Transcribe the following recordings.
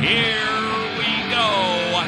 Here we go.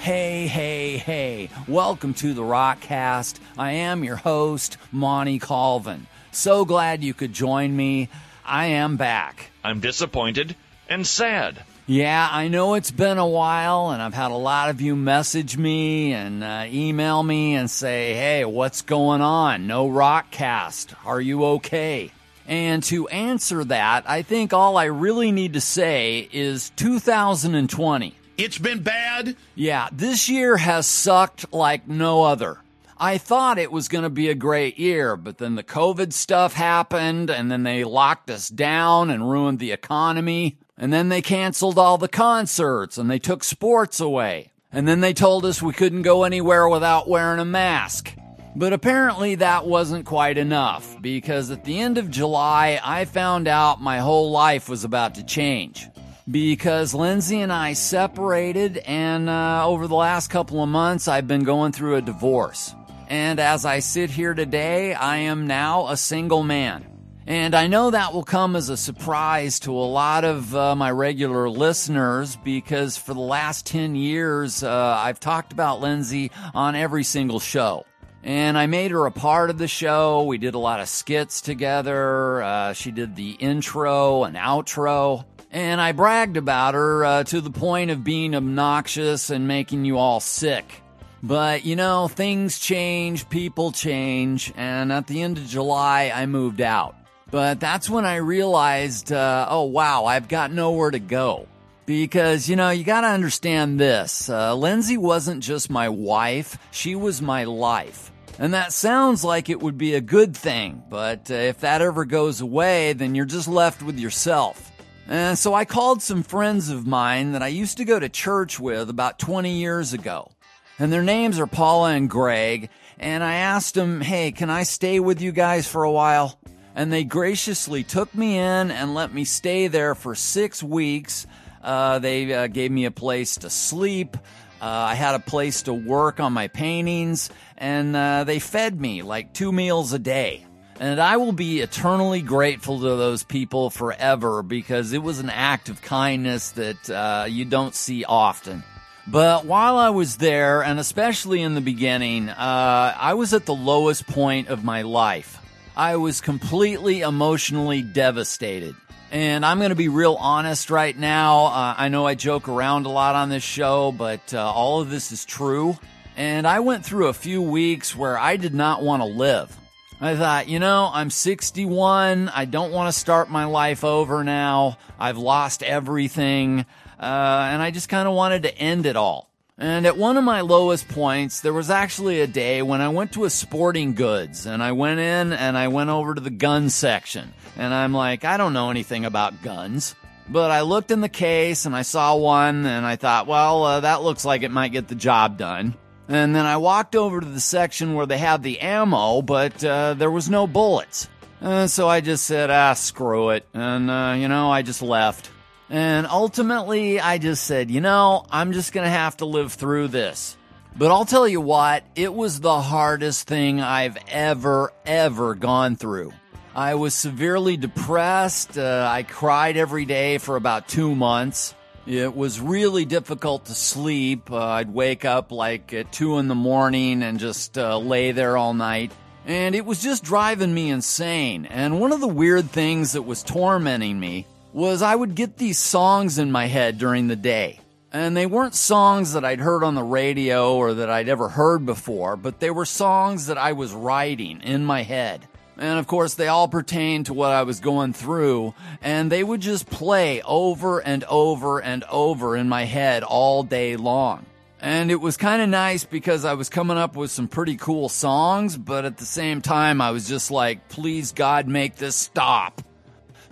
Hey, hey, hey. Welcome to the Rockcast. I am your host, Monty Colvin. So glad you could join me. I am back. I'm disappointed and sad. Yeah, I know it's been a while, and I've had a lot of you message me and uh, email me and say, hey, what's going on? No Rockcast. Are you okay? And to answer that, I think all I really need to say is 2020. It's been bad. Yeah, this year has sucked like no other. I thought it was going to be a great year, but then the COVID stuff happened, and then they locked us down and ruined the economy. And then they canceled all the concerts and they took sports away. And then they told us we couldn't go anywhere without wearing a mask. But apparently that wasn't quite enough because at the end of July, I found out my whole life was about to change because Lindsay and I separated, and uh, over the last couple of months, I've been going through a divorce. And as I sit here today, I am now a single man. And I know that will come as a surprise to a lot of uh, my regular listeners because for the last 10 years, uh, I've talked about Lindsay on every single show. And I made her a part of the show. We did a lot of skits together. Uh, she did the intro and outro. And I bragged about her uh, to the point of being obnoxious and making you all sick. But you know, things change, people change, and at the end of July, I moved out. But that's when I realized, uh, oh wow, I've got nowhere to go. Because, you know, you gotta understand this. Uh, Lindsay wasn't just my wife, she was my life. And that sounds like it would be a good thing, but uh, if that ever goes away, then you're just left with yourself. And so I called some friends of mine that I used to go to church with about 20 years ago. And their names are Paula and Greg. And I asked them, hey, can I stay with you guys for a while? And they graciously took me in and let me stay there for six weeks. Uh, they uh, gave me a place to sleep. Uh, I had a place to work on my paintings. And uh, they fed me like two meals a day. And I will be eternally grateful to those people forever because it was an act of kindness that uh, you don't see often. But while I was there, and especially in the beginning, uh, I was at the lowest point of my life. I was completely emotionally devastated. And I'm going to be real honest right now. Uh, I know I joke around a lot on this show, but uh, all of this is true. And I went through a few weeks where I did not want to live. I thought, you know, I'm 61. I don't want to start my life over now. I've lost everything. Uh, and I just kind of wanted to end it all. And at one of my lowest points, there was actually a day when I went to a sporting goods and I went in and I went over to the gun section. And I'm like, I don't know anything about guns. But I looked in the case and I saw one and I thought, well, uh, that looks like it might get the job done. And then I walked over to the section where they have the ammo, but uh, there was no bullets. And so I just said, ah, screw it. And, uh, you know, I just left. And ultimately, I just said, you know, I'm just going to have to live through this. But I'll tell you what, it was the hardest thing I've ever, ever gone through. I was severely depressed. Uh, I cried every day for about two months. It was really difficult to sleep. Uh, I'd wake up like at two in the morning and just uh, lay there all night. And it was just driving me insane. And one of the weird things that was tormenting me was I would get these songs in my head during the day. And they weren't songs that I'd heard on the radio or that I'd ever heard before, but they were songs that I was writing in my head. And of course, they all pertain to what I was going through, and they would just play over and over and over in my head all day long. And it was kind of nice because I was coming up with some pretty cool songs, but at the same time, I was just like, please God, make this stop.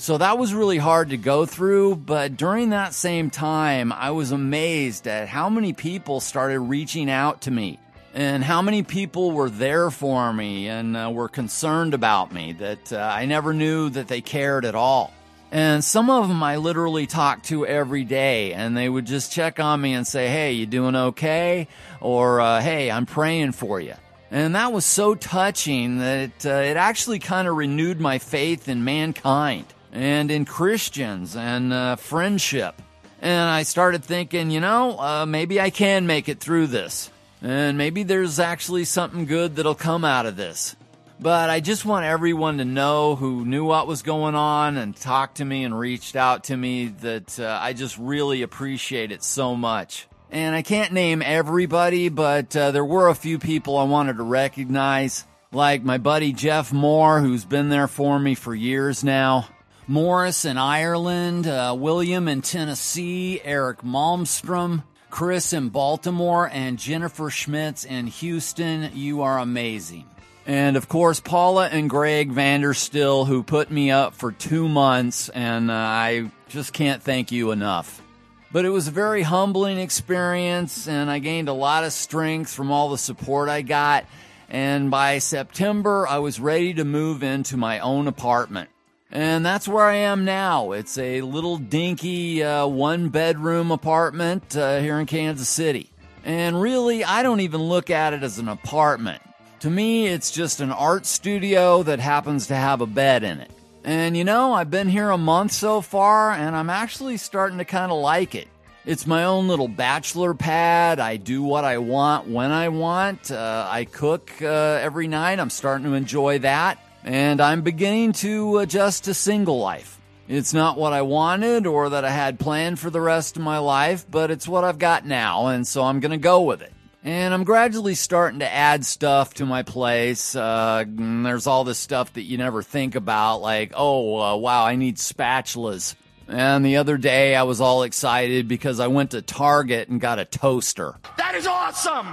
So that was really hard to go through, but during that same time, I was amazed at how many people started reaching out to me and how many people were there for me and uh, were concerned about me that uh, I never knew that they cared at all. And some of them I literally talked to every day, and they would just check on me and say, Hey, you doing okay? Or, uh, Hey, I'm praying for you. And that was so touching that uh, it actually kind of renewed my faith in mankind and in Christians and uh, friendship. And I started thinking, you know, uh, maybe I can make it through this. And maybe there's actually something good that'll come out of this. But I just want everyone to know who knew what was going on and talked to me and reached out to me that uh, I just really appreciate it so much. And I can't name everybody, but uh, there were a few people I wanted to recognize, like my buddy Jeff Moore, who's been there for me for years now. Morris in Ireland, uh, William in Tennessee, Eric Malmstrom, Chris in Baltimore, and Jennifer Schmitz in Houston. You are amazing. And of course, Paula and Greg Vanderstill, who put me up for two months, and uh, I just can't thank you enough. But it was a very humbling experience, and I gained a lot of strength from all the support I got. And by September, I was ready to move into my own apartment. And that's where I am now. It's a little dinky uh, one bedroom apartment uh, here in Kansas City. And really, I don't even look at it as an apartment. To me, it's just an art studio that happens to have a bed in it. And you know, I've been here a month so far, and I'm actually starting to kind of like it. It's my own little bachelor pad. I do what I want when I want. Uh, I cook uh, every night. I'm starting to enjoy that. And I'm beginning to adjust to single life. It's not what I wanted or that I had planned for the rest of my life, but it's what I've got now, and so I'm going to go with it. And I'm gradually starting to add stuff to my place. Uh, there's all this stuff that you never think about, like, oh, uh, wow, I need spatulas. And the other day I was all excited because I went to Target and got a toaster. That is awesome!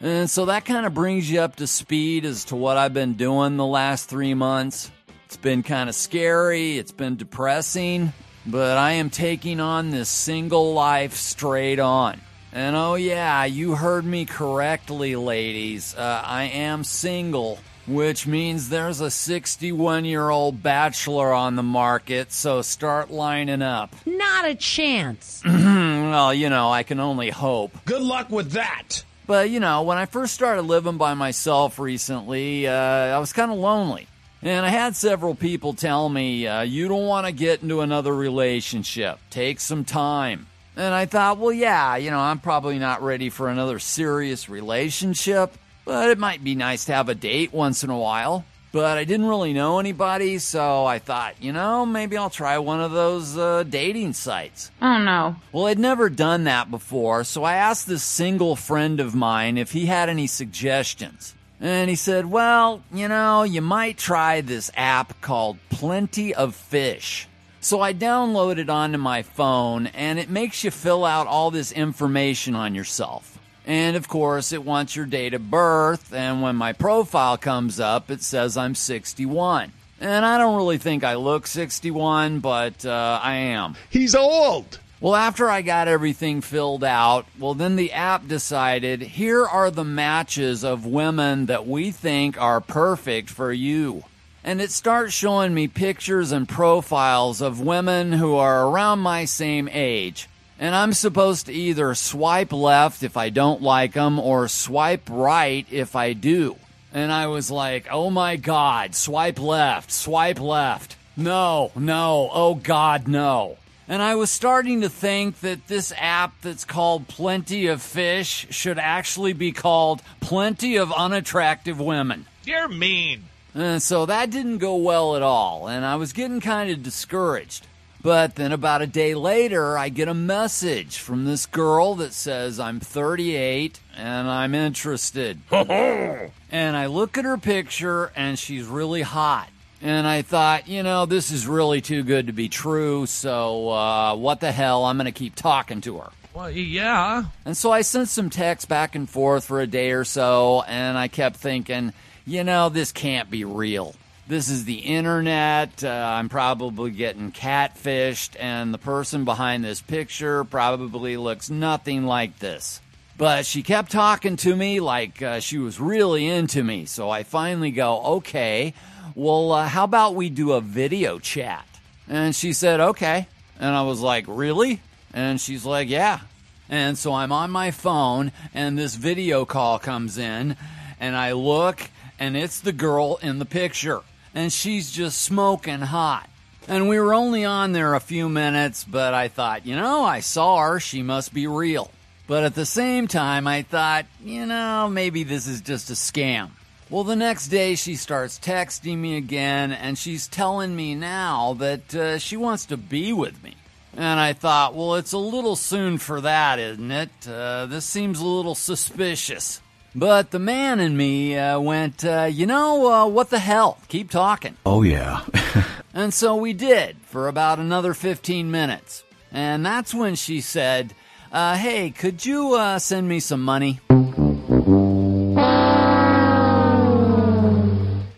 And so that kind of brings you up to speed as to what I've been doing the last three months. It's been kind of scary, it's been depressing, but I am taking on this single life straight on. And oh, yeah, you heard me correctly, ladies. Uh, I am single, which means there's a 61 year old bachelor on the market, so start lining up. Not a chance. well, you know, I can only hope. Good luck with that. But, you know, when I first started living by myself recently, uh, I was kind of lonely. And I had several people tell me, uh, you don't want to get into another relationship. Take some time. And I thought, well, yeah, you know, I'm probably not ready for another serious relationship, but it might be nice to have a date once in a while. But I didn't really know anybody, so I thought, you know, maybe I'll try one of those uh, dating sites. Oh no. Well, I'd never done that before, so I asked this single friend of mine if he had any suggestions. And he said, well, you know, you might try this app called Plenty of Fish. So I downloaded onto my phone and it makes you fill out all this information on yourself. And of course, it wants your date of birth, and when my profile comes up, it says I'm 61. And I don't really think I look 61, but uh, I am. He's old. Well, after I got everything filled out, well, then the app decided here are the matches of women that we think are perfect for you. And it starts showing me pictures and profiles of women who are around my same age. And I'm supposed to either swipe left if I don't like them or swipe right if I do. And I was like, oh my God, swipe left, swipe left. No, no, oh God, no. And I was starting to think that this app that's called Plenty of Fish should actually be called Plenty of Unattractive Women. You're mean. And so that didn't go well at all, and I was getting kind of discouraged. But then about a day later, I get a message from this girl that says I'm 38 and I'm interested. and I look at her picture and she's really hot. And I thought, you know, this is really too good to be true, so uh, what the hell? I'm going to keep talking to her. Well, yeah. And so I sent some texts back and forth for a day or so, and I kept thinking, you know, this can't be real. This is the internet. Uh, I'm probably getting catfished, and the person behind this picture probably looks nothing like this. But she kept talking to me like uh, she was really into me. So I finally go, okay, well, uh, how about we do a video chat? And she said, okay. And I was like, really? And she's like, yeah. And so I'm on my phone, and this video call comes in, and I look, and it's the girl in the picture. And she's just smoking hot. And we were only on there a few minutes, but I thought, you know, I saw her. She must be real. But at the same time, I thought, you know, maybe this is just a scam. Well, the next day she starts texting me again, and she's telling me now that uh, she wants to be with me. And I thought, well, it's a little soon for that, isn't it? Uh, this seems a little suspicious. But the man in me uh, went, uh, you know, uh, what the hell? Keep talking. Oh, yeah. And so we did for about another 15 minutes. And that's when she said, uh, Hey, could you uh, send me some money?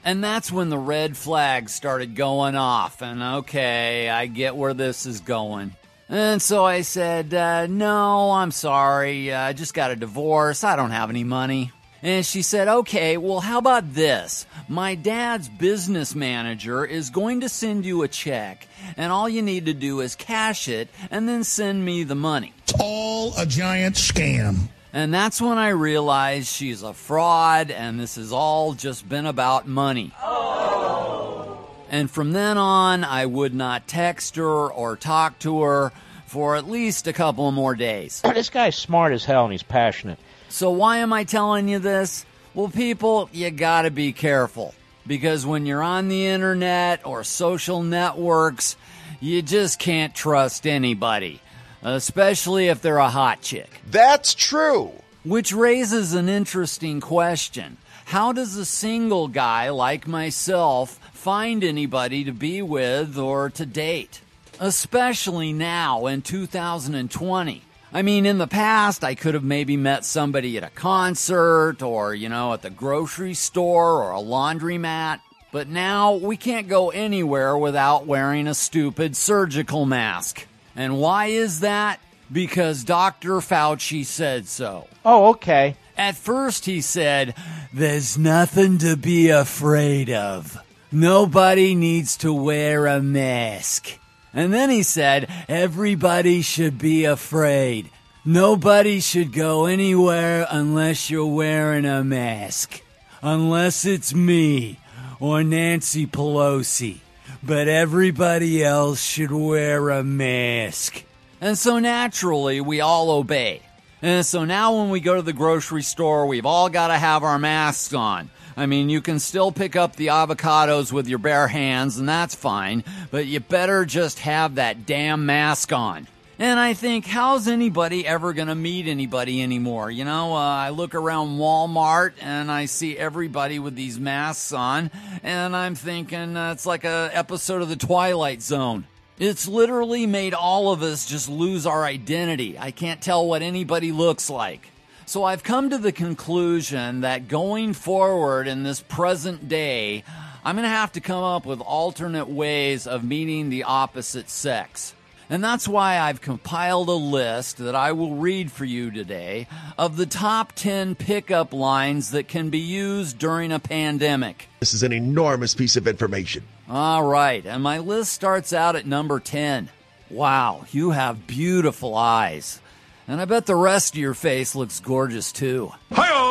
And that's when the red flags started going off. And okay, I get where this is going. And so I said, uh, No, I'm sorry. I just got a divorce. I don't have any money. And she said, Okay, well, how about this? My dad's business manager is going to send you a check, and all you need to do is cash it and then send me the money. It's all a giant scam. And that's when I realized she's a fraud, and this has all just been about money. And from then on, I would not text her or talk to her for at least a couple more days. This guy's smart as hell and he's passionate. So, why am I telling you this? Well, people, you gotta be careful. Because when you're on the internet or social networks, you just can't trust anybody. Especially if they're a hot chick. That's true. Which raises an interesting question. How does a single guy like myself find anybody to be with or to date? Especially now in 2020. I mean, in the past, I could have maybe met somebody at a concert or, you know, at the grocery store or a laundromat. But now we can't go anywhere without wearing a stupid surgical mask. And why is that? Because Dr. Fauci said so. Oh, okay. At first, he said, There's nothing to be afraid of. Nobody needs to wear a mask. And then he said, Everybody should be afraid. Nobody should go anywhere unless you're wearing a mask. Unless it's me or Nancy Pelosi. But everybody else should wear a mask. And so naturally, we all obey. And so now when we go to the grocery store, we've all got to have our masks on. I mean, you can still pick up the avocados with your bare hands, and that's fine, but you better just have that damn mask on. And I think, how's anybody ever going to meet anybody anymore? You know, uh, I look around Walmart and I see everybody with these masks on, and I'm thinking uh, it's like a episode of The Twilight Zone. It's literally made all of us just lose our identity. I can't tell what anybody looks like. So I've come to the conclusion that going forward in this present day, I'm going to have to come up with alternate ways of meeting the opposite sex. And that's why I've compiled a list that I will read for you today of the top 10 pickup lines that can be used during a pandemic. This is an enormous piece of information. All right, and my list starts out at number 10. Wow, you have beautiful eyes. And I bet the rest of your face looks gorgeous too. Hi-oh!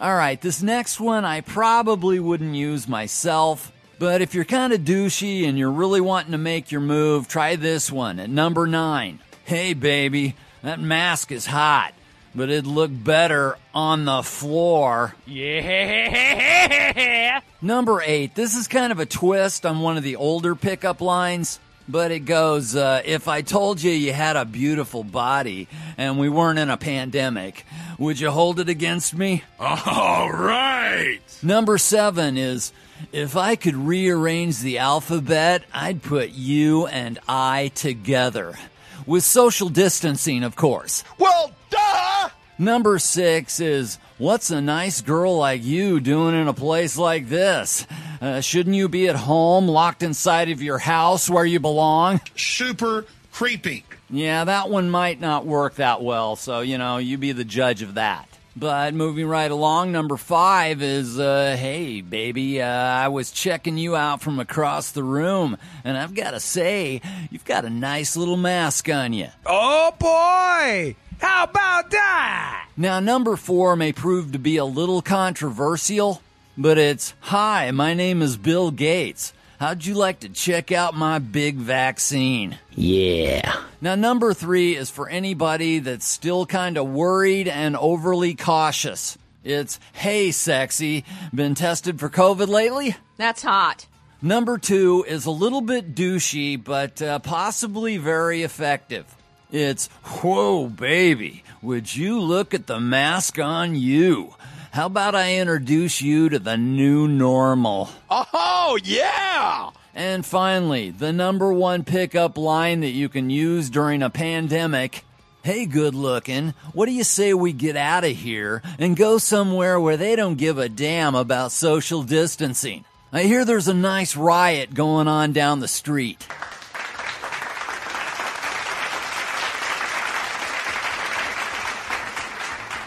All right, this next one I probably wouldn't use myself, but if you're kind of douchey and you're really wanting to make your move, try this one at number nine. Hey, baby, that mask is hot, but it'd look better on the floor. Yeah! Number eight, this is kind of a twist on one of the older pickup lines, but it goes uh, If I told you you had a beautiful body and we weren't in a pandemic, would you hold it against me? All right! Number seven is If I could rearrange the alphabet, I'd put you and I together. With social distancing, of course. Well, duh! Number six is What's a nice girl like you doing in a place like this? Uh, shouldn't you be at home, locked inside of your house where you belong? Super creepy. Yeah, that one might not work that well, so, you know, you be the judge of that. But moving right along, number five is, uh, hey, baby, uh, I was checking you out from across the room, and I've got to say, you've got a nice little mask on you. Oh boy! How about that? Now, number four may prove to be a little controversial, but it's, hi, my name is Bill Gates. How'd you like to check out my big vaccine? Yeah. Now, number three is for anybody that's still kind of worried and overly cautious. It's, hey, sexy, been tested for COVID lately? That's hot. Number two is a little bit douchey, but uh, possibly very effective. It's, whoa, baby, would you look at the mask on you? How about I introduce you to the new normal? Oh, yeah! And finally, the number one pickup line that you can use during a pandemic. Hey, good looking, what do you say we get out of here and go somewhere where they don't give a damn about social distancing? I hear there's a nice riot going on down the street.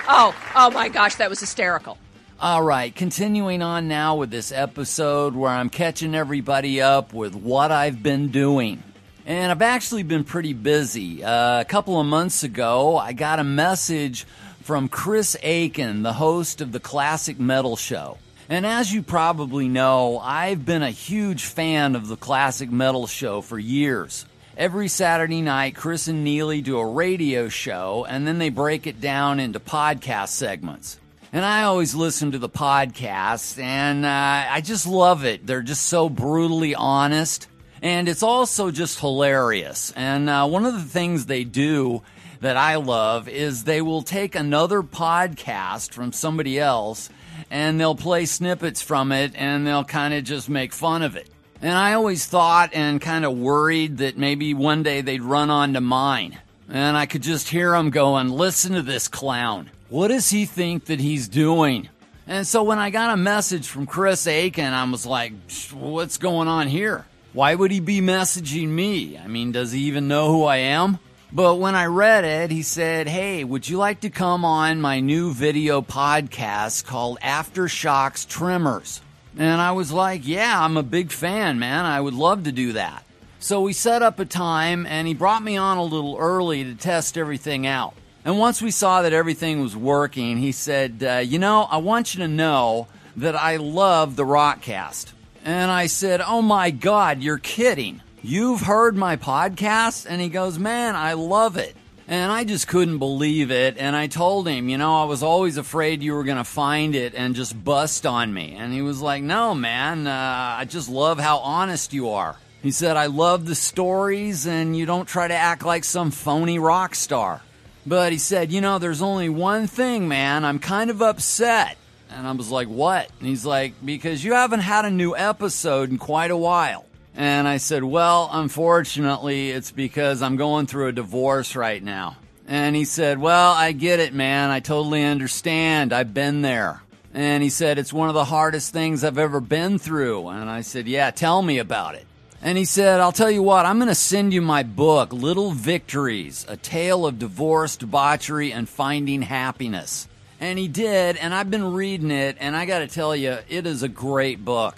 Oh, oh my gosh, that was hysterical. All right, continuing on now with this episode where I'm catching everybody up with what I've been doing. And I've actually been pretty busy. Uh, a couple of months ago, I got a message from Chris Akin, the host of the Classic Metal Show. And as you probably know, I've been a huge fan of the Classic Metal Show for years. Every Saturday night, Chris and Neely do a radio show, and then they break it down into podcast segments. And I always listen to the podcast, and uh, I just love it. They're just so brutally honest, and it's also just hilarious. And uh, one of the things they do that I love is they will take another podcast from somebody else, and they'll play snippets from it, and they'll kind of just make fun of it. And I always thought and kind of worried that maybe one day they'd run onto mine. And I could just hear them going, listen to this clown. What does he think that he's doing? And so when I got a message from Chris Akin, I was like, what's going on here? Why would he be messaging me? I mean, does he even know who I am? But when I read it, he said, Hey, would you like to come on my new video podcast called Aftershocks Tremors? And I was like, yeah, I'm a big fan, man. I would love to do that. So we set up a time and he brought me on a little early to test everything out. And once we saw that everything was working, he said, uh, You know, I want you to know that I love the Rockcast. And I said, Oh my God, you're kidding. You've heard my podcast? And he goes, Man, I love it. And I just couldn't believe it. And I told him, you know, I was always afraid you were going to find it and just bust on me. And he was like, no, man, uh, I just love how honest you are. He said, I love the stories and you don't try to act like some phony rock star. But he said, you know, there's only one thing, man. I'm kind of upset. And I was like, what? And he's like, because you haven't had a new episode in quite a while. And I said, Well, unfortunately, it's because I'm going through a divorce right now. And he said, Well, I get it, man. I totally understand. I've been there. And he said, It's one of the hardest things I've ever been through. And I said, Yeah, tell me about it. And he said, I'll tell you what, I'm going to send you my book, Little Victories A Tale of Divorce, Debauchery, and Finding Happiness. And he did, and I've been reading it, and I got to tell you, it is a great book.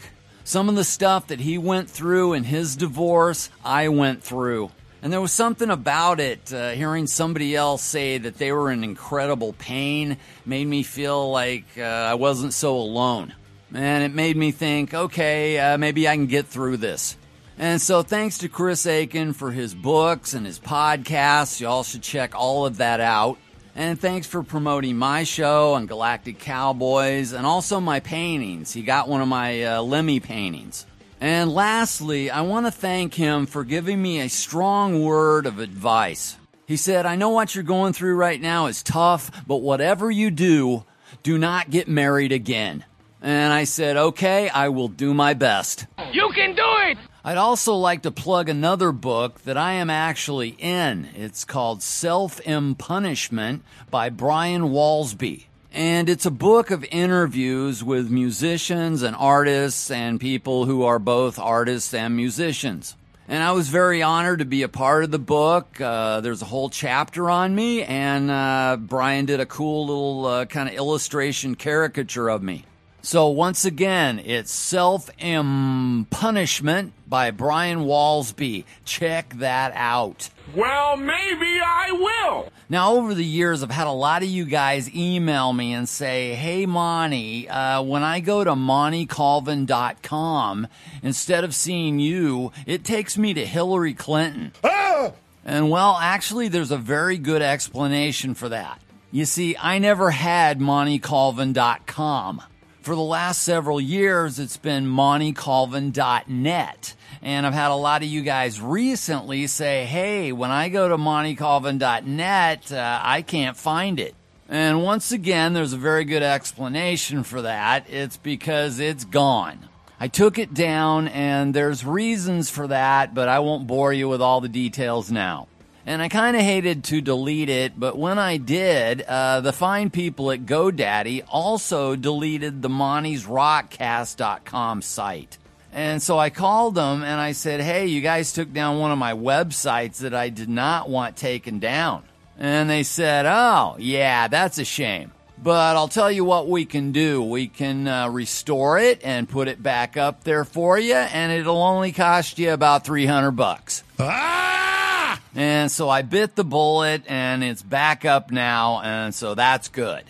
Some of the stuff that he went through in his divorce, I went through. And there was something about it, uh, hearing somebody else say that they were in incredible pain, made me feel like uh, I wasn't so alone. And it made me think, okay, uh, maybe I can get through this. And so, thanks to Chris Akin for his books and his podcasts. Y'all should check all of that out. And thanks for promoting my show on Galactic Cowboys and also my paintings. He got one of my uh, Lemmy paintings. And lastly, I want to thank him for giving me a strong word of advice. He said, I know what you're going through right now is tough, but whatever you do, do not get married again. And I said, okay, I will do my best. You can do it! I'd also like to plug another book that I am actually in. It's called Self Impunishment by Brian Walsby. And it's a book of interviews with musicians and artists and people who are both artists and musicians. And I was very honored to be a part of the book. Uh, there's a whole chapter on me, and uh, Brian did a cool little uh, kind of illustration caricature of me. So once again, it's Self Punishment by Brian Walsby. Check that out. Well, maybe I will. Now, over the years, I've had a lot of you guys email me and say, Hey, Monty, uh, when I go to MontyColvin.com, instead of seeing you, it takes me to Hillary Clinton. Ah! And well, actually, there's a very good explanation for that. You see, I never had MontyColvin.com. For the last several years, it's been MontyColvin.net. And I've had a lot of you guys recently say, hey, when I go to MontyColvin.net, uh, I can't find it. And once again, there's a very good explanation for that. It's because it's gone. I took it down, and there's reasons for that, but I won't bore you with all the details now. And I kind of hated to delete it, but when I did, uh, the fine people at GoDaddy also deleted the Monty's Monty'sRockcast.com site. And so I called them and I said, Hey, you guys took down one of my websites that I did not want taken down. And they said, Oh, yeah, that's a shame. But I'll tell you what we can do. We can uh, restore it and put it back up there for you, and it'll only cost you about 300 bucks. Ah! And so I bit the bullet and it's back up now, and so that's good.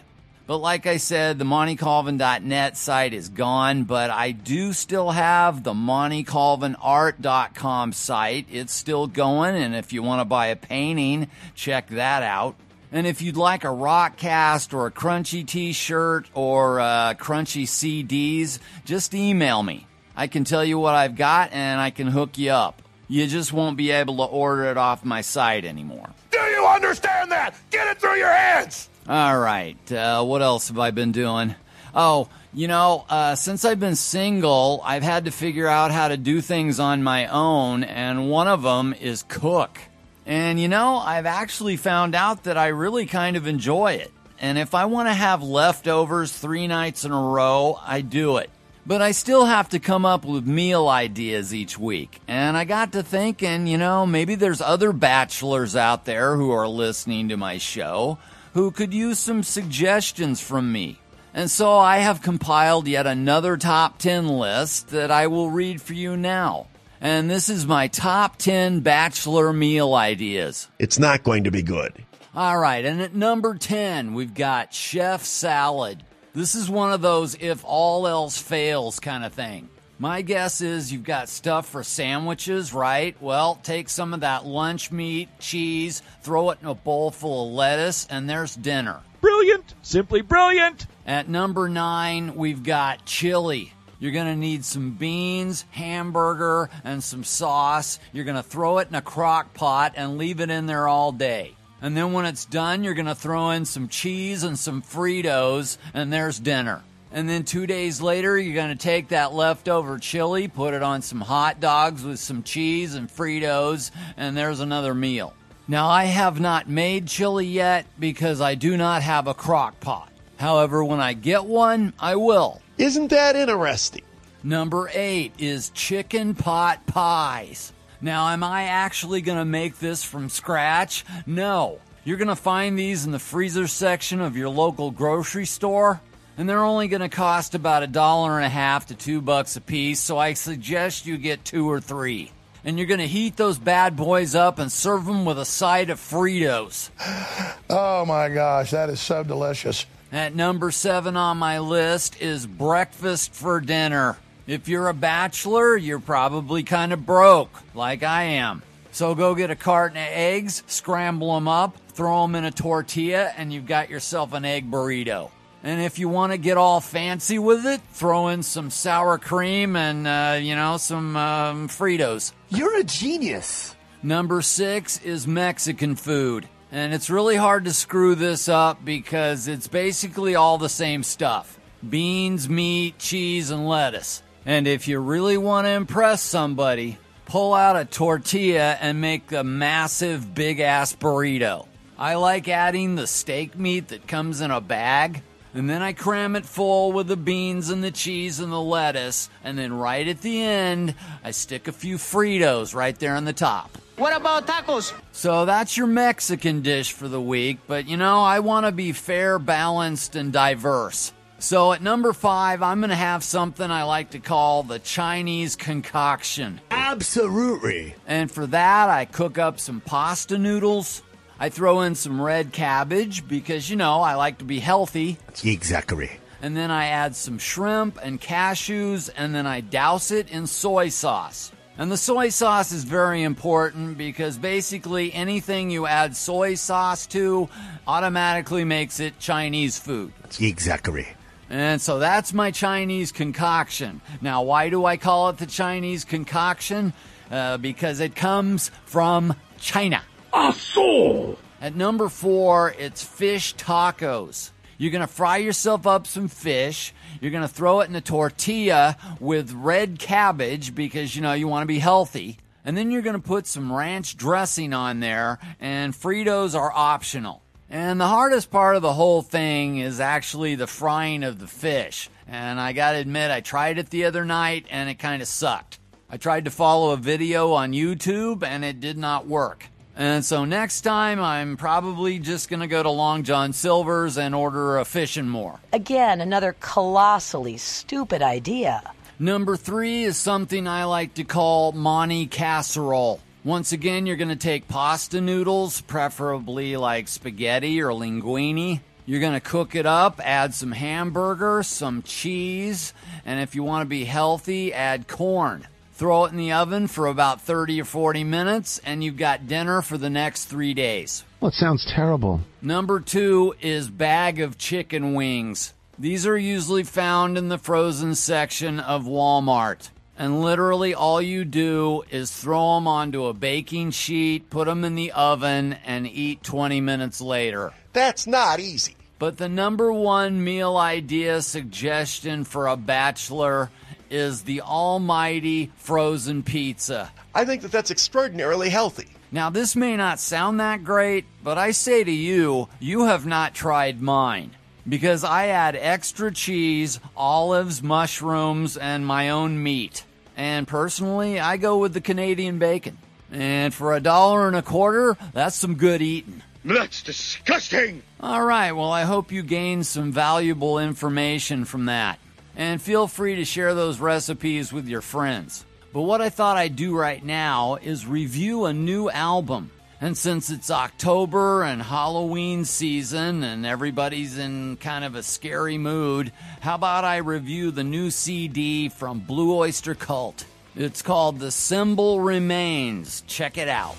But like I said, the MontyColvin.net site is gone, but I do still have the MontyColvinArt.com site. It's still going, and if you want to buy a painting, check that out. And if you'd like a rock cast or a crunchy t-shirt or uh, crunchy CDs, just email me. I can tell you what I've got and I can hook you up. You just won't be able to order it off my site anymore. Do you understand that? Get it through your heads. All right. Uh, what else have I been doing? Oh, you know, uh, since I've been single, I've had to figure out how to do things on my own, and one of them is cook. And you know, I've actually found out that I really kind of enjoy it. And if I want to have leftovers three nights in a row, I do it. But I still have to come up with meal ideas each week. And I got to thinking, you know, maybe there's other bachelors out there who are listening to my show who could use some suggestions from me. And so I have compiled yet another top 10 list that I will read for you now. And this is my top 10 bachelor meal ideas. It's not going to be good. All right, and at number 10, we've got chef salad. This is one of those if all else fails kind of thing. My guess is you've got stuff for sandwiches, right? Well, take some of that lunch meat, cheese, throw it in a bowl full of lettuce, and there's dinner. Brilliant. Simply brilliant. At number 9, we've got chili. You're going to need some beans, hamburger, and some sauce. You're going to throw it in a crock pot and leave it in there all day. And then when it's done, you're going to throw in some cheese and some Fritos, and there's dinner. And then two days later, you're going to take that leftover chili, put it on some hot dogs with some cheese and Fritos, and there's another meal. Now, I have not made chili yet because I do not have a crock pot. However, when I get one, I will. Isn't that interesting? Number eight is chicken pot pies. Now, am I actually going to make this from scratch? No. You're going to find these in the freezer section of your local grocery store, and they're only going to cost about a dollar and a half to two bucks a piece, so I suggest you get two or three. And you're going to heat those bad boys up and serve them with a side of Fritos. Oh my gosh, that is so delicious. At number seven on my list is breakfast for dinner. If you're a bachelor, you're probably kind of broke, like I am. So go get a carton of eggs, scramble them up, throw them in a tortilla, and you've got yourself an egg burrito. And if you want to get all fancy with it, throw in some sour cream and, uh, you know, some um, Fritos. You're a genius. Number six is Mexican food. And it's really hard to screw this up because it's basically all the same stuff beans, meat, cheese, and lettuce. And if you really want to impress somebody, pull out a tortilla and make a massive big ass burrito. I like adding the steak meat that comes in a bag. And then I cram it full with the beans and the cheese and the lettuce. And then right at the end, I stick a few Fritos right there on the top. What about tacos? So that's your Mexican dish for the week, but you know, I want to be fair, balanced, and diverse. So at number five, I'm going to have something I like to call the Chinese concoction. Absolutely. And for that, I cook up some pasta noodles. I throw in some red cabbage because, you know, I like to be healthy. Exactly. And then I add some shrimp and cashews, and then I douse it in soy sauce. And the soy sauce is very important because basically anything you add soy sauce to automatically makes it Chinese food. Exactly. And so that's my Chinese concoction. Now, why do I call it the Chinese concoction? Uh, because it comes from China. A soul. At number four, it's fish tacos. You're gonna fry yourself up some fish. You're gonna throw it in a tortilla with red cabbage because you know you want to be healthy. And then you're gonna put some ranch dressing on there, and Fritos are optional. And the hardest part of the whole thing is actually the frying of the fish. And I gotta admit, I tried it the other night and it kind of sucked. I tried to follow a video on YouTube and it did not work. And so next time, I'm probably just to go to Long John Silver's and order a fish and more. Again, another colossally stupid idea. Number three is something I like to call Monty casserole. Once again, you're going to take pasta noodles, preferably like spaghetti or linguine. You're going to cook it up, add some hamburger, some cheese, and if you want to be healthy, add corn. Throw it in the oven for about 30 or 40 minutes, and you've got dinner for the next three days. Well, it sounds terrible. Number two is bag of chicken wings. These are usually found in the frozen section of Walmart. And literally all you do is throw them onto a baking sheet, put them in the oven, and eat 20 minutes later. That's not easy. But the number one meal idea suggestion for a bachelor is the almighty frozen pizza. I think that that's extraordinarily healthy. Now, this may not sound that great, but I say to you, you have not tried mine. Because I add extra cheese, olives, mushrooms, and my own meat. And personally, I go with the Canadian bacon. And for a dollar and a quarter, that's some good eating. That's disgusting. All right, well, I hope you gained some valuable information from that. And feel free to share those recipes with your friends. But what I thought I'd do right now is review a new album. And since it's October and Halloween season and everybody's in kind of a scary mood, how about I review the new CD from Blue Oyster Cult? It's called The Symbol Remains. Check it out.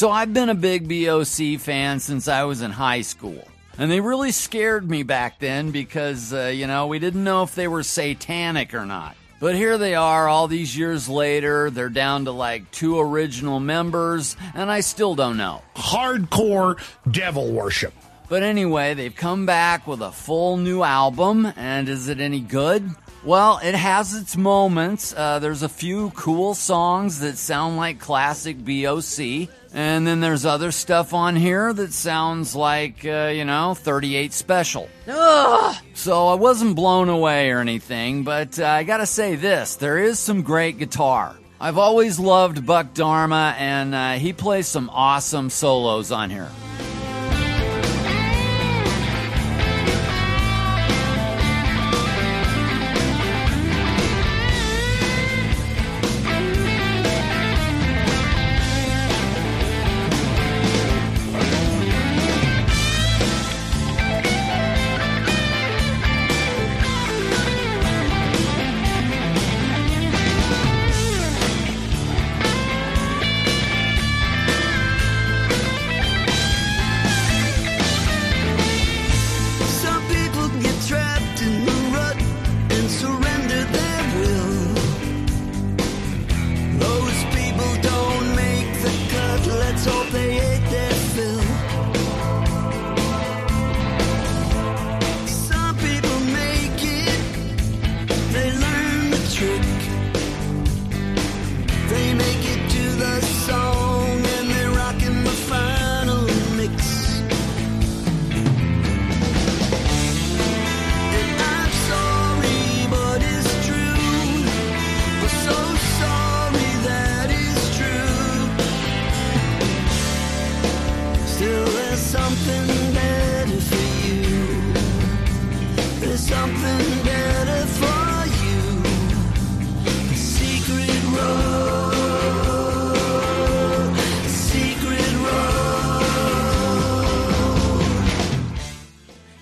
So I've been a big BOC fan since I was in high school. And they really scared me back then because, uh, you know, we didn't know if they were satanic or not. But here they are all these years later. They're down to like two original members, and I still don't know. Hardcore devil worship. But anyway, they've come back with a full new album, and is it any good? Well, it has its moments. Uh, there's a few cool songs that sound like classic BOC. And then there's other stuff on here that sounds like, uh, you know, 38 Special. Ugh. So I wasn't blown away or anything, but uh, I gotta say this there is some great guitar. I've always loved Buck Dharma, and uh, he plays some awesome solos on here.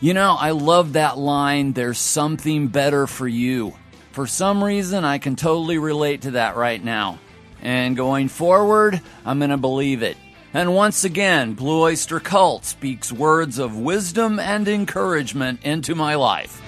You know, I love that line, there's something better for you. For some reason, I can totally relate to that right now. And going forward, I'm going to believe it. And once again, Blue Oyster Cult speaks words of wisdom and encouragement into my life.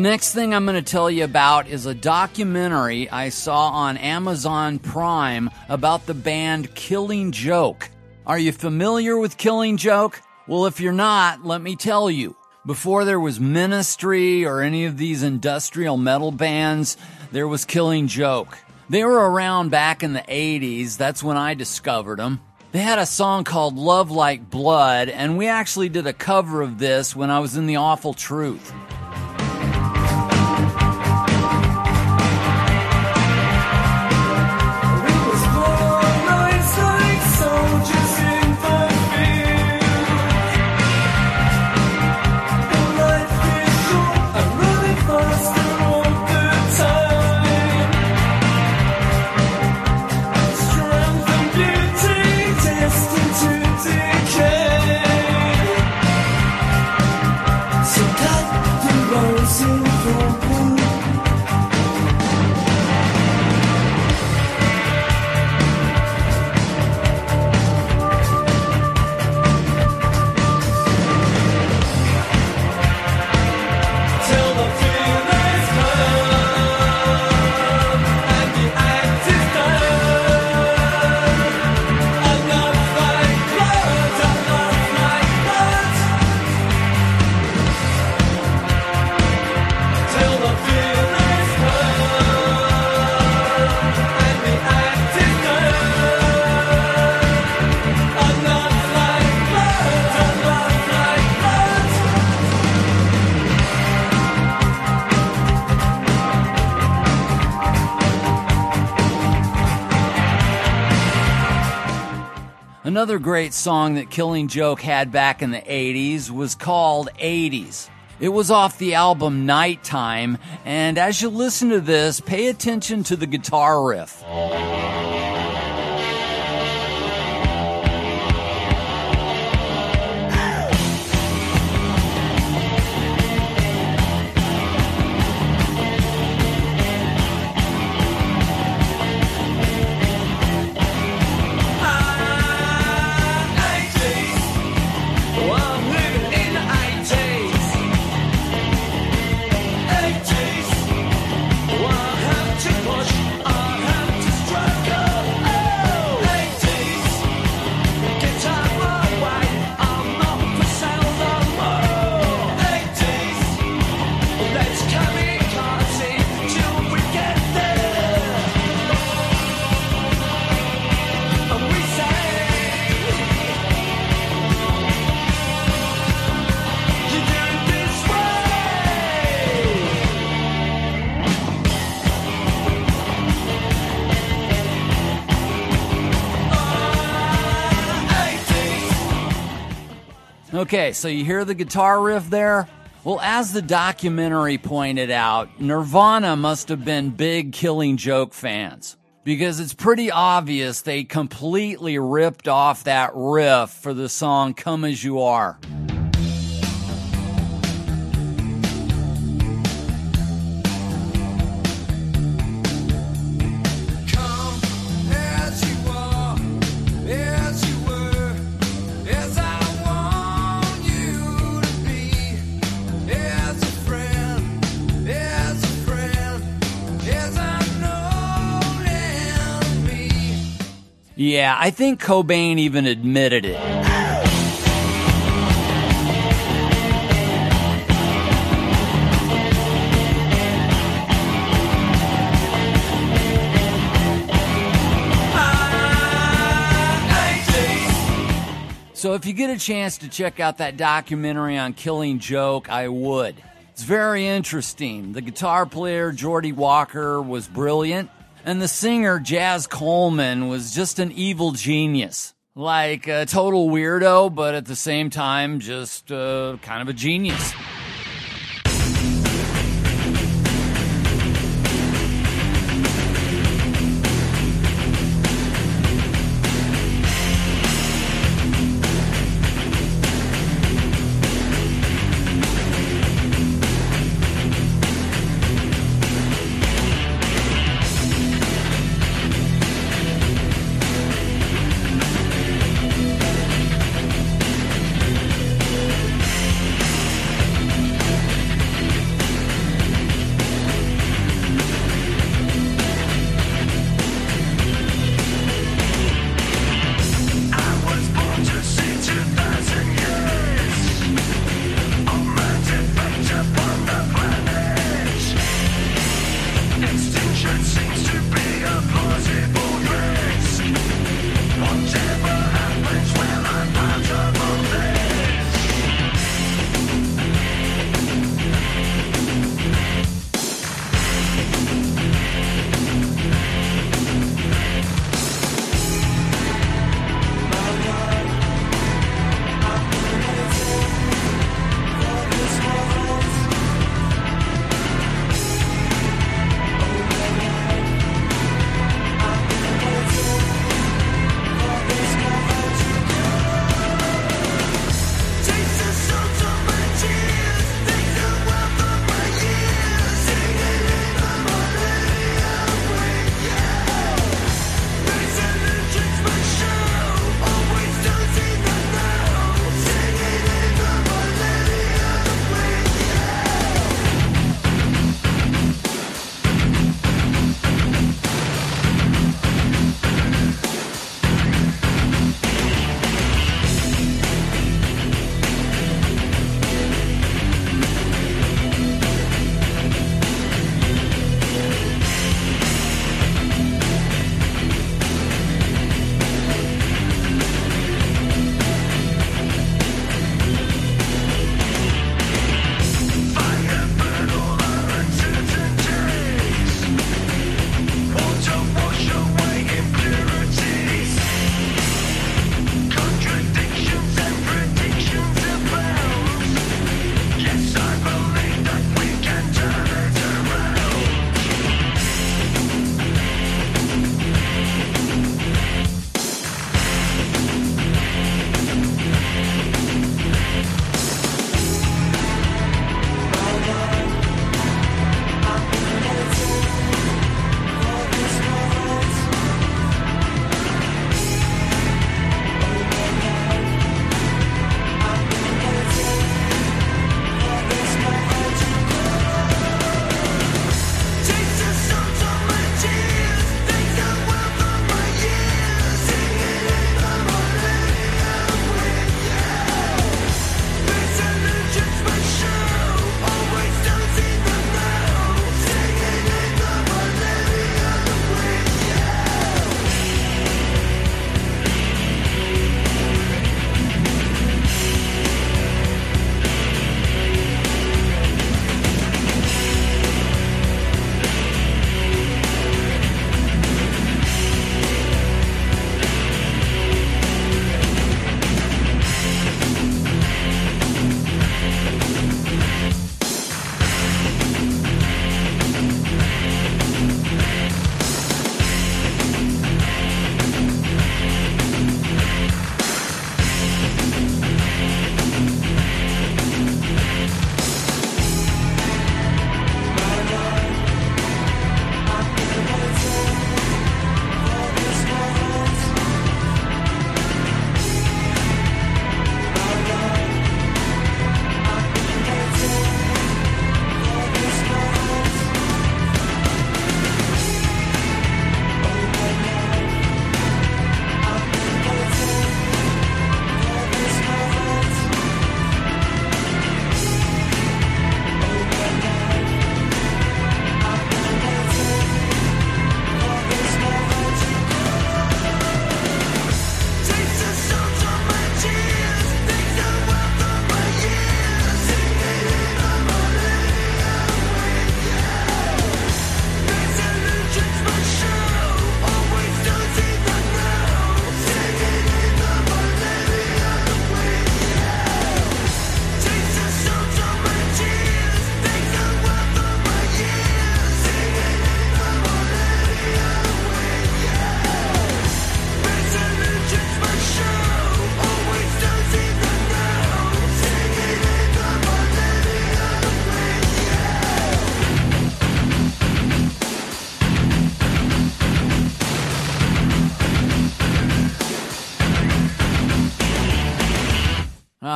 The next thing I'm going to tell you about is a documentary I saw on Amazon Prime about the band Killing Joke. Are you familiar with Killing Joke? Well, if you're not, let me tell you. Before there was Ministry or any of these industrial metal bands, there was Killing Joke. They were around back in the 80s. That's when I discovered them. They had a song called Love Like Blood, and we actually did a cover of this when I was in The Awful Truth. Another great song that Killing Joke had back in the 80s was called 80s. It was off the album Nighttime, and as you listen to this, pay attention to the guitar riff. Okay, so you hear the guitar riff there? Well, as the documentary pointed out, Nirvana must have been big Killing Joke fans. Because it's pretty obvious they completely ripped off that riff for the song Come As You Are. Yeah, I think Cobain even admitted it. So if you get a chance to check out that documentary on Killing Joke, I would. It's very interesting. The guitar player, Geordie Walker, was brilliant. And the singer, Jaz Coleman, was just an evil genius. Like a total weirdo, but at the same time, just uh, kind of a genius.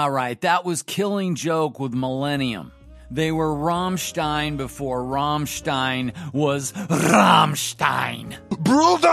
All right, that was Killing Joke with Millennium. They were Rammstein before Rammstein was Rammstein. Brutal!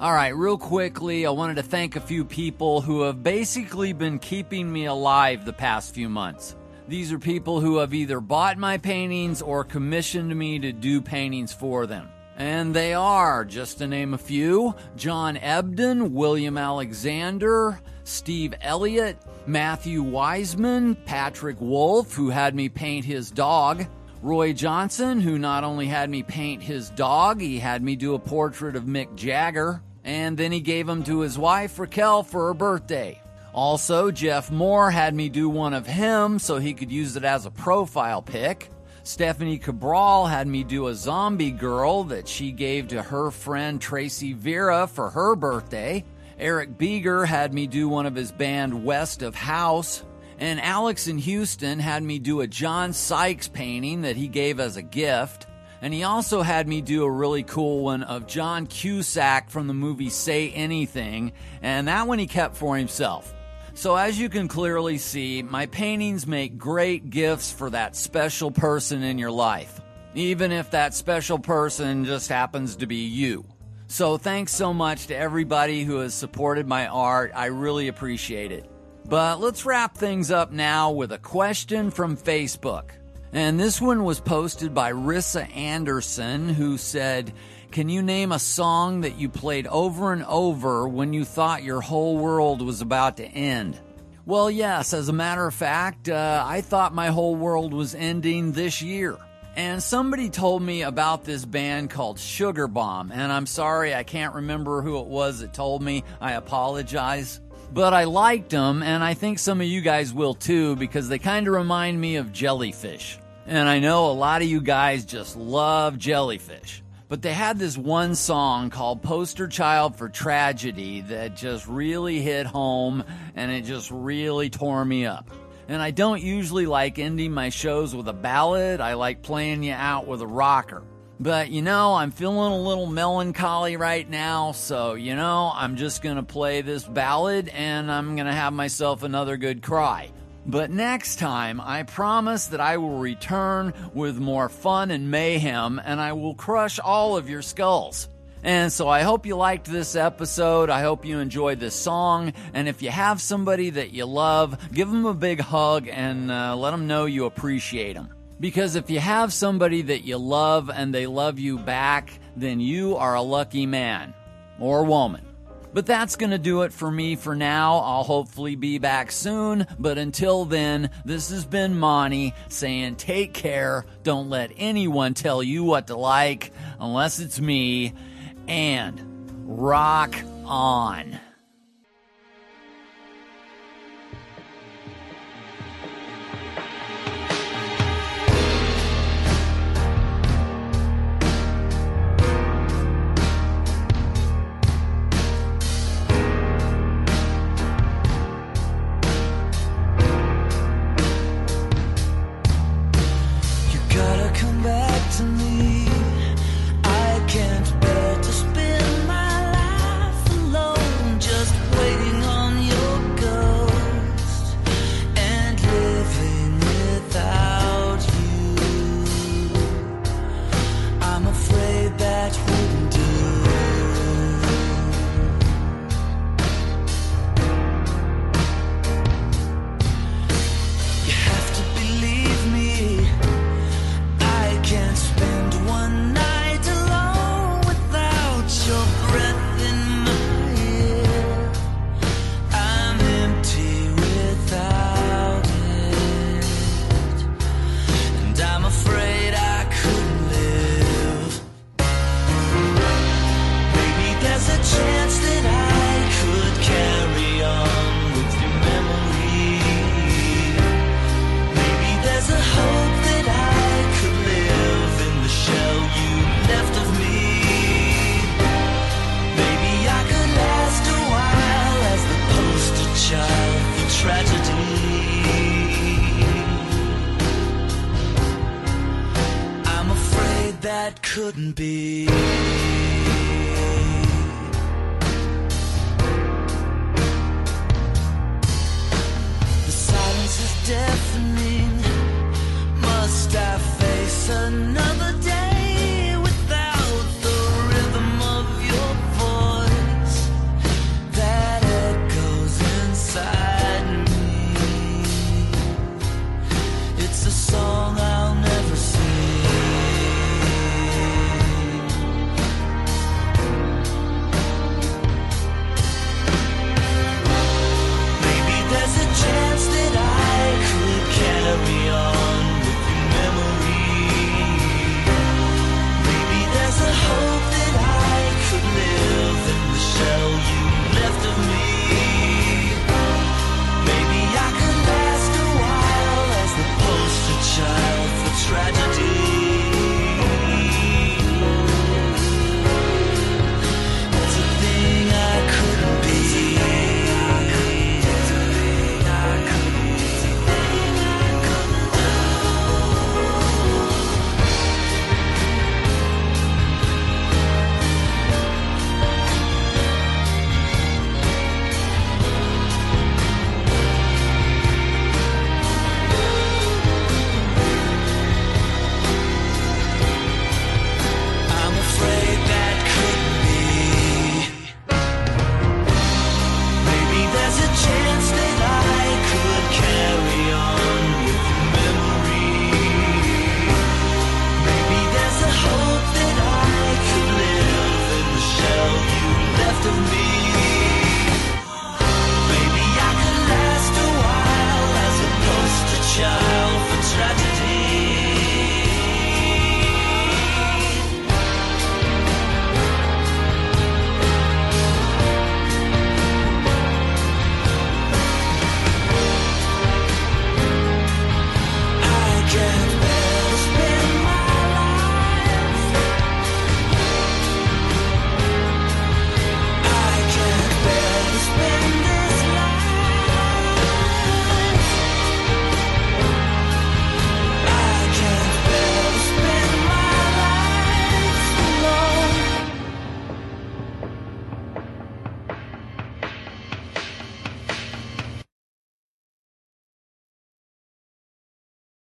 All right, real quickly, I wanted to thank a few people who have basically been keeping me alive the past few months. These are people who have either bought my paintings or commissioned me to do paintings for them. And they are, just to name a few, John Ebden, William Alexander, Steve Elliott, Matthew Wiseman, Patrick Wolf, who had me paint his dog, Roy Johnson, who not only had me paint his dog, he had me do a portrait of Mick Jagger, and then he gave him to his wife Raquel for her birthday. Also, Jeff Moore had me do one of him so he could use it as a profile pic. Stephanie Cabral had me do a zombie girl that she gave to her friend Tracy Vera for her birthday. Eric Beeger had me do one of his band West of House. And Alex in Houston had me do a John Sykes painting that he gave as a gift. And he also had me do a really cool one of John Cusack from the movie Say Anything, and that one he kept for himself. So, as you can clearly see, my paintings make great gifts for that special person in your life, even if that special person just happens to be you. So, thanks so much to everybody who has supported my art. I really appreciate it. But let's wrap things up now with a question from Facebook. And this one was posted by Rissa Anderson, who said, Can you name a song that you played over and over when you thought your whole world was about to end? Well, yes, as a matter of fact, uh, I thought my whole world was ending this year. And somebody told me about this band called Sugar Bomb, and I'm sorry I can't remember who it was that told me. I apologize. But I liked them, and I think some of you guys will too, because they kind of remind me of jellyfish. And I know a lot of you guys just love jellyfish. But they had this one song called Poster Child for Tragedy that just really hit home and it just really tore me up. And I don't usually like ending my shows with a ballad, I like playing you out with a rocker. But you know, I'm feeling a little melancholy right now, so you know, I'm just gonna play this ballad and I'm gonna have myself another good cry. But next time, I promise that I will return with more fun and mayhem and I will crush all of your skulls. And so I hope you liked this episode. I hope you enjoyed this song. And if you have somebody that you love, give them a big hug and uh, let them know you appreciate them. Because if you have somebody that you love and they love you back, then you are a lucky man or woman. But that's going to do it for me for now. I'll hopefully be back soon. But until then, this has been Monty saying take care. Don't let anyone tell you what to like unless it's me. And rock on.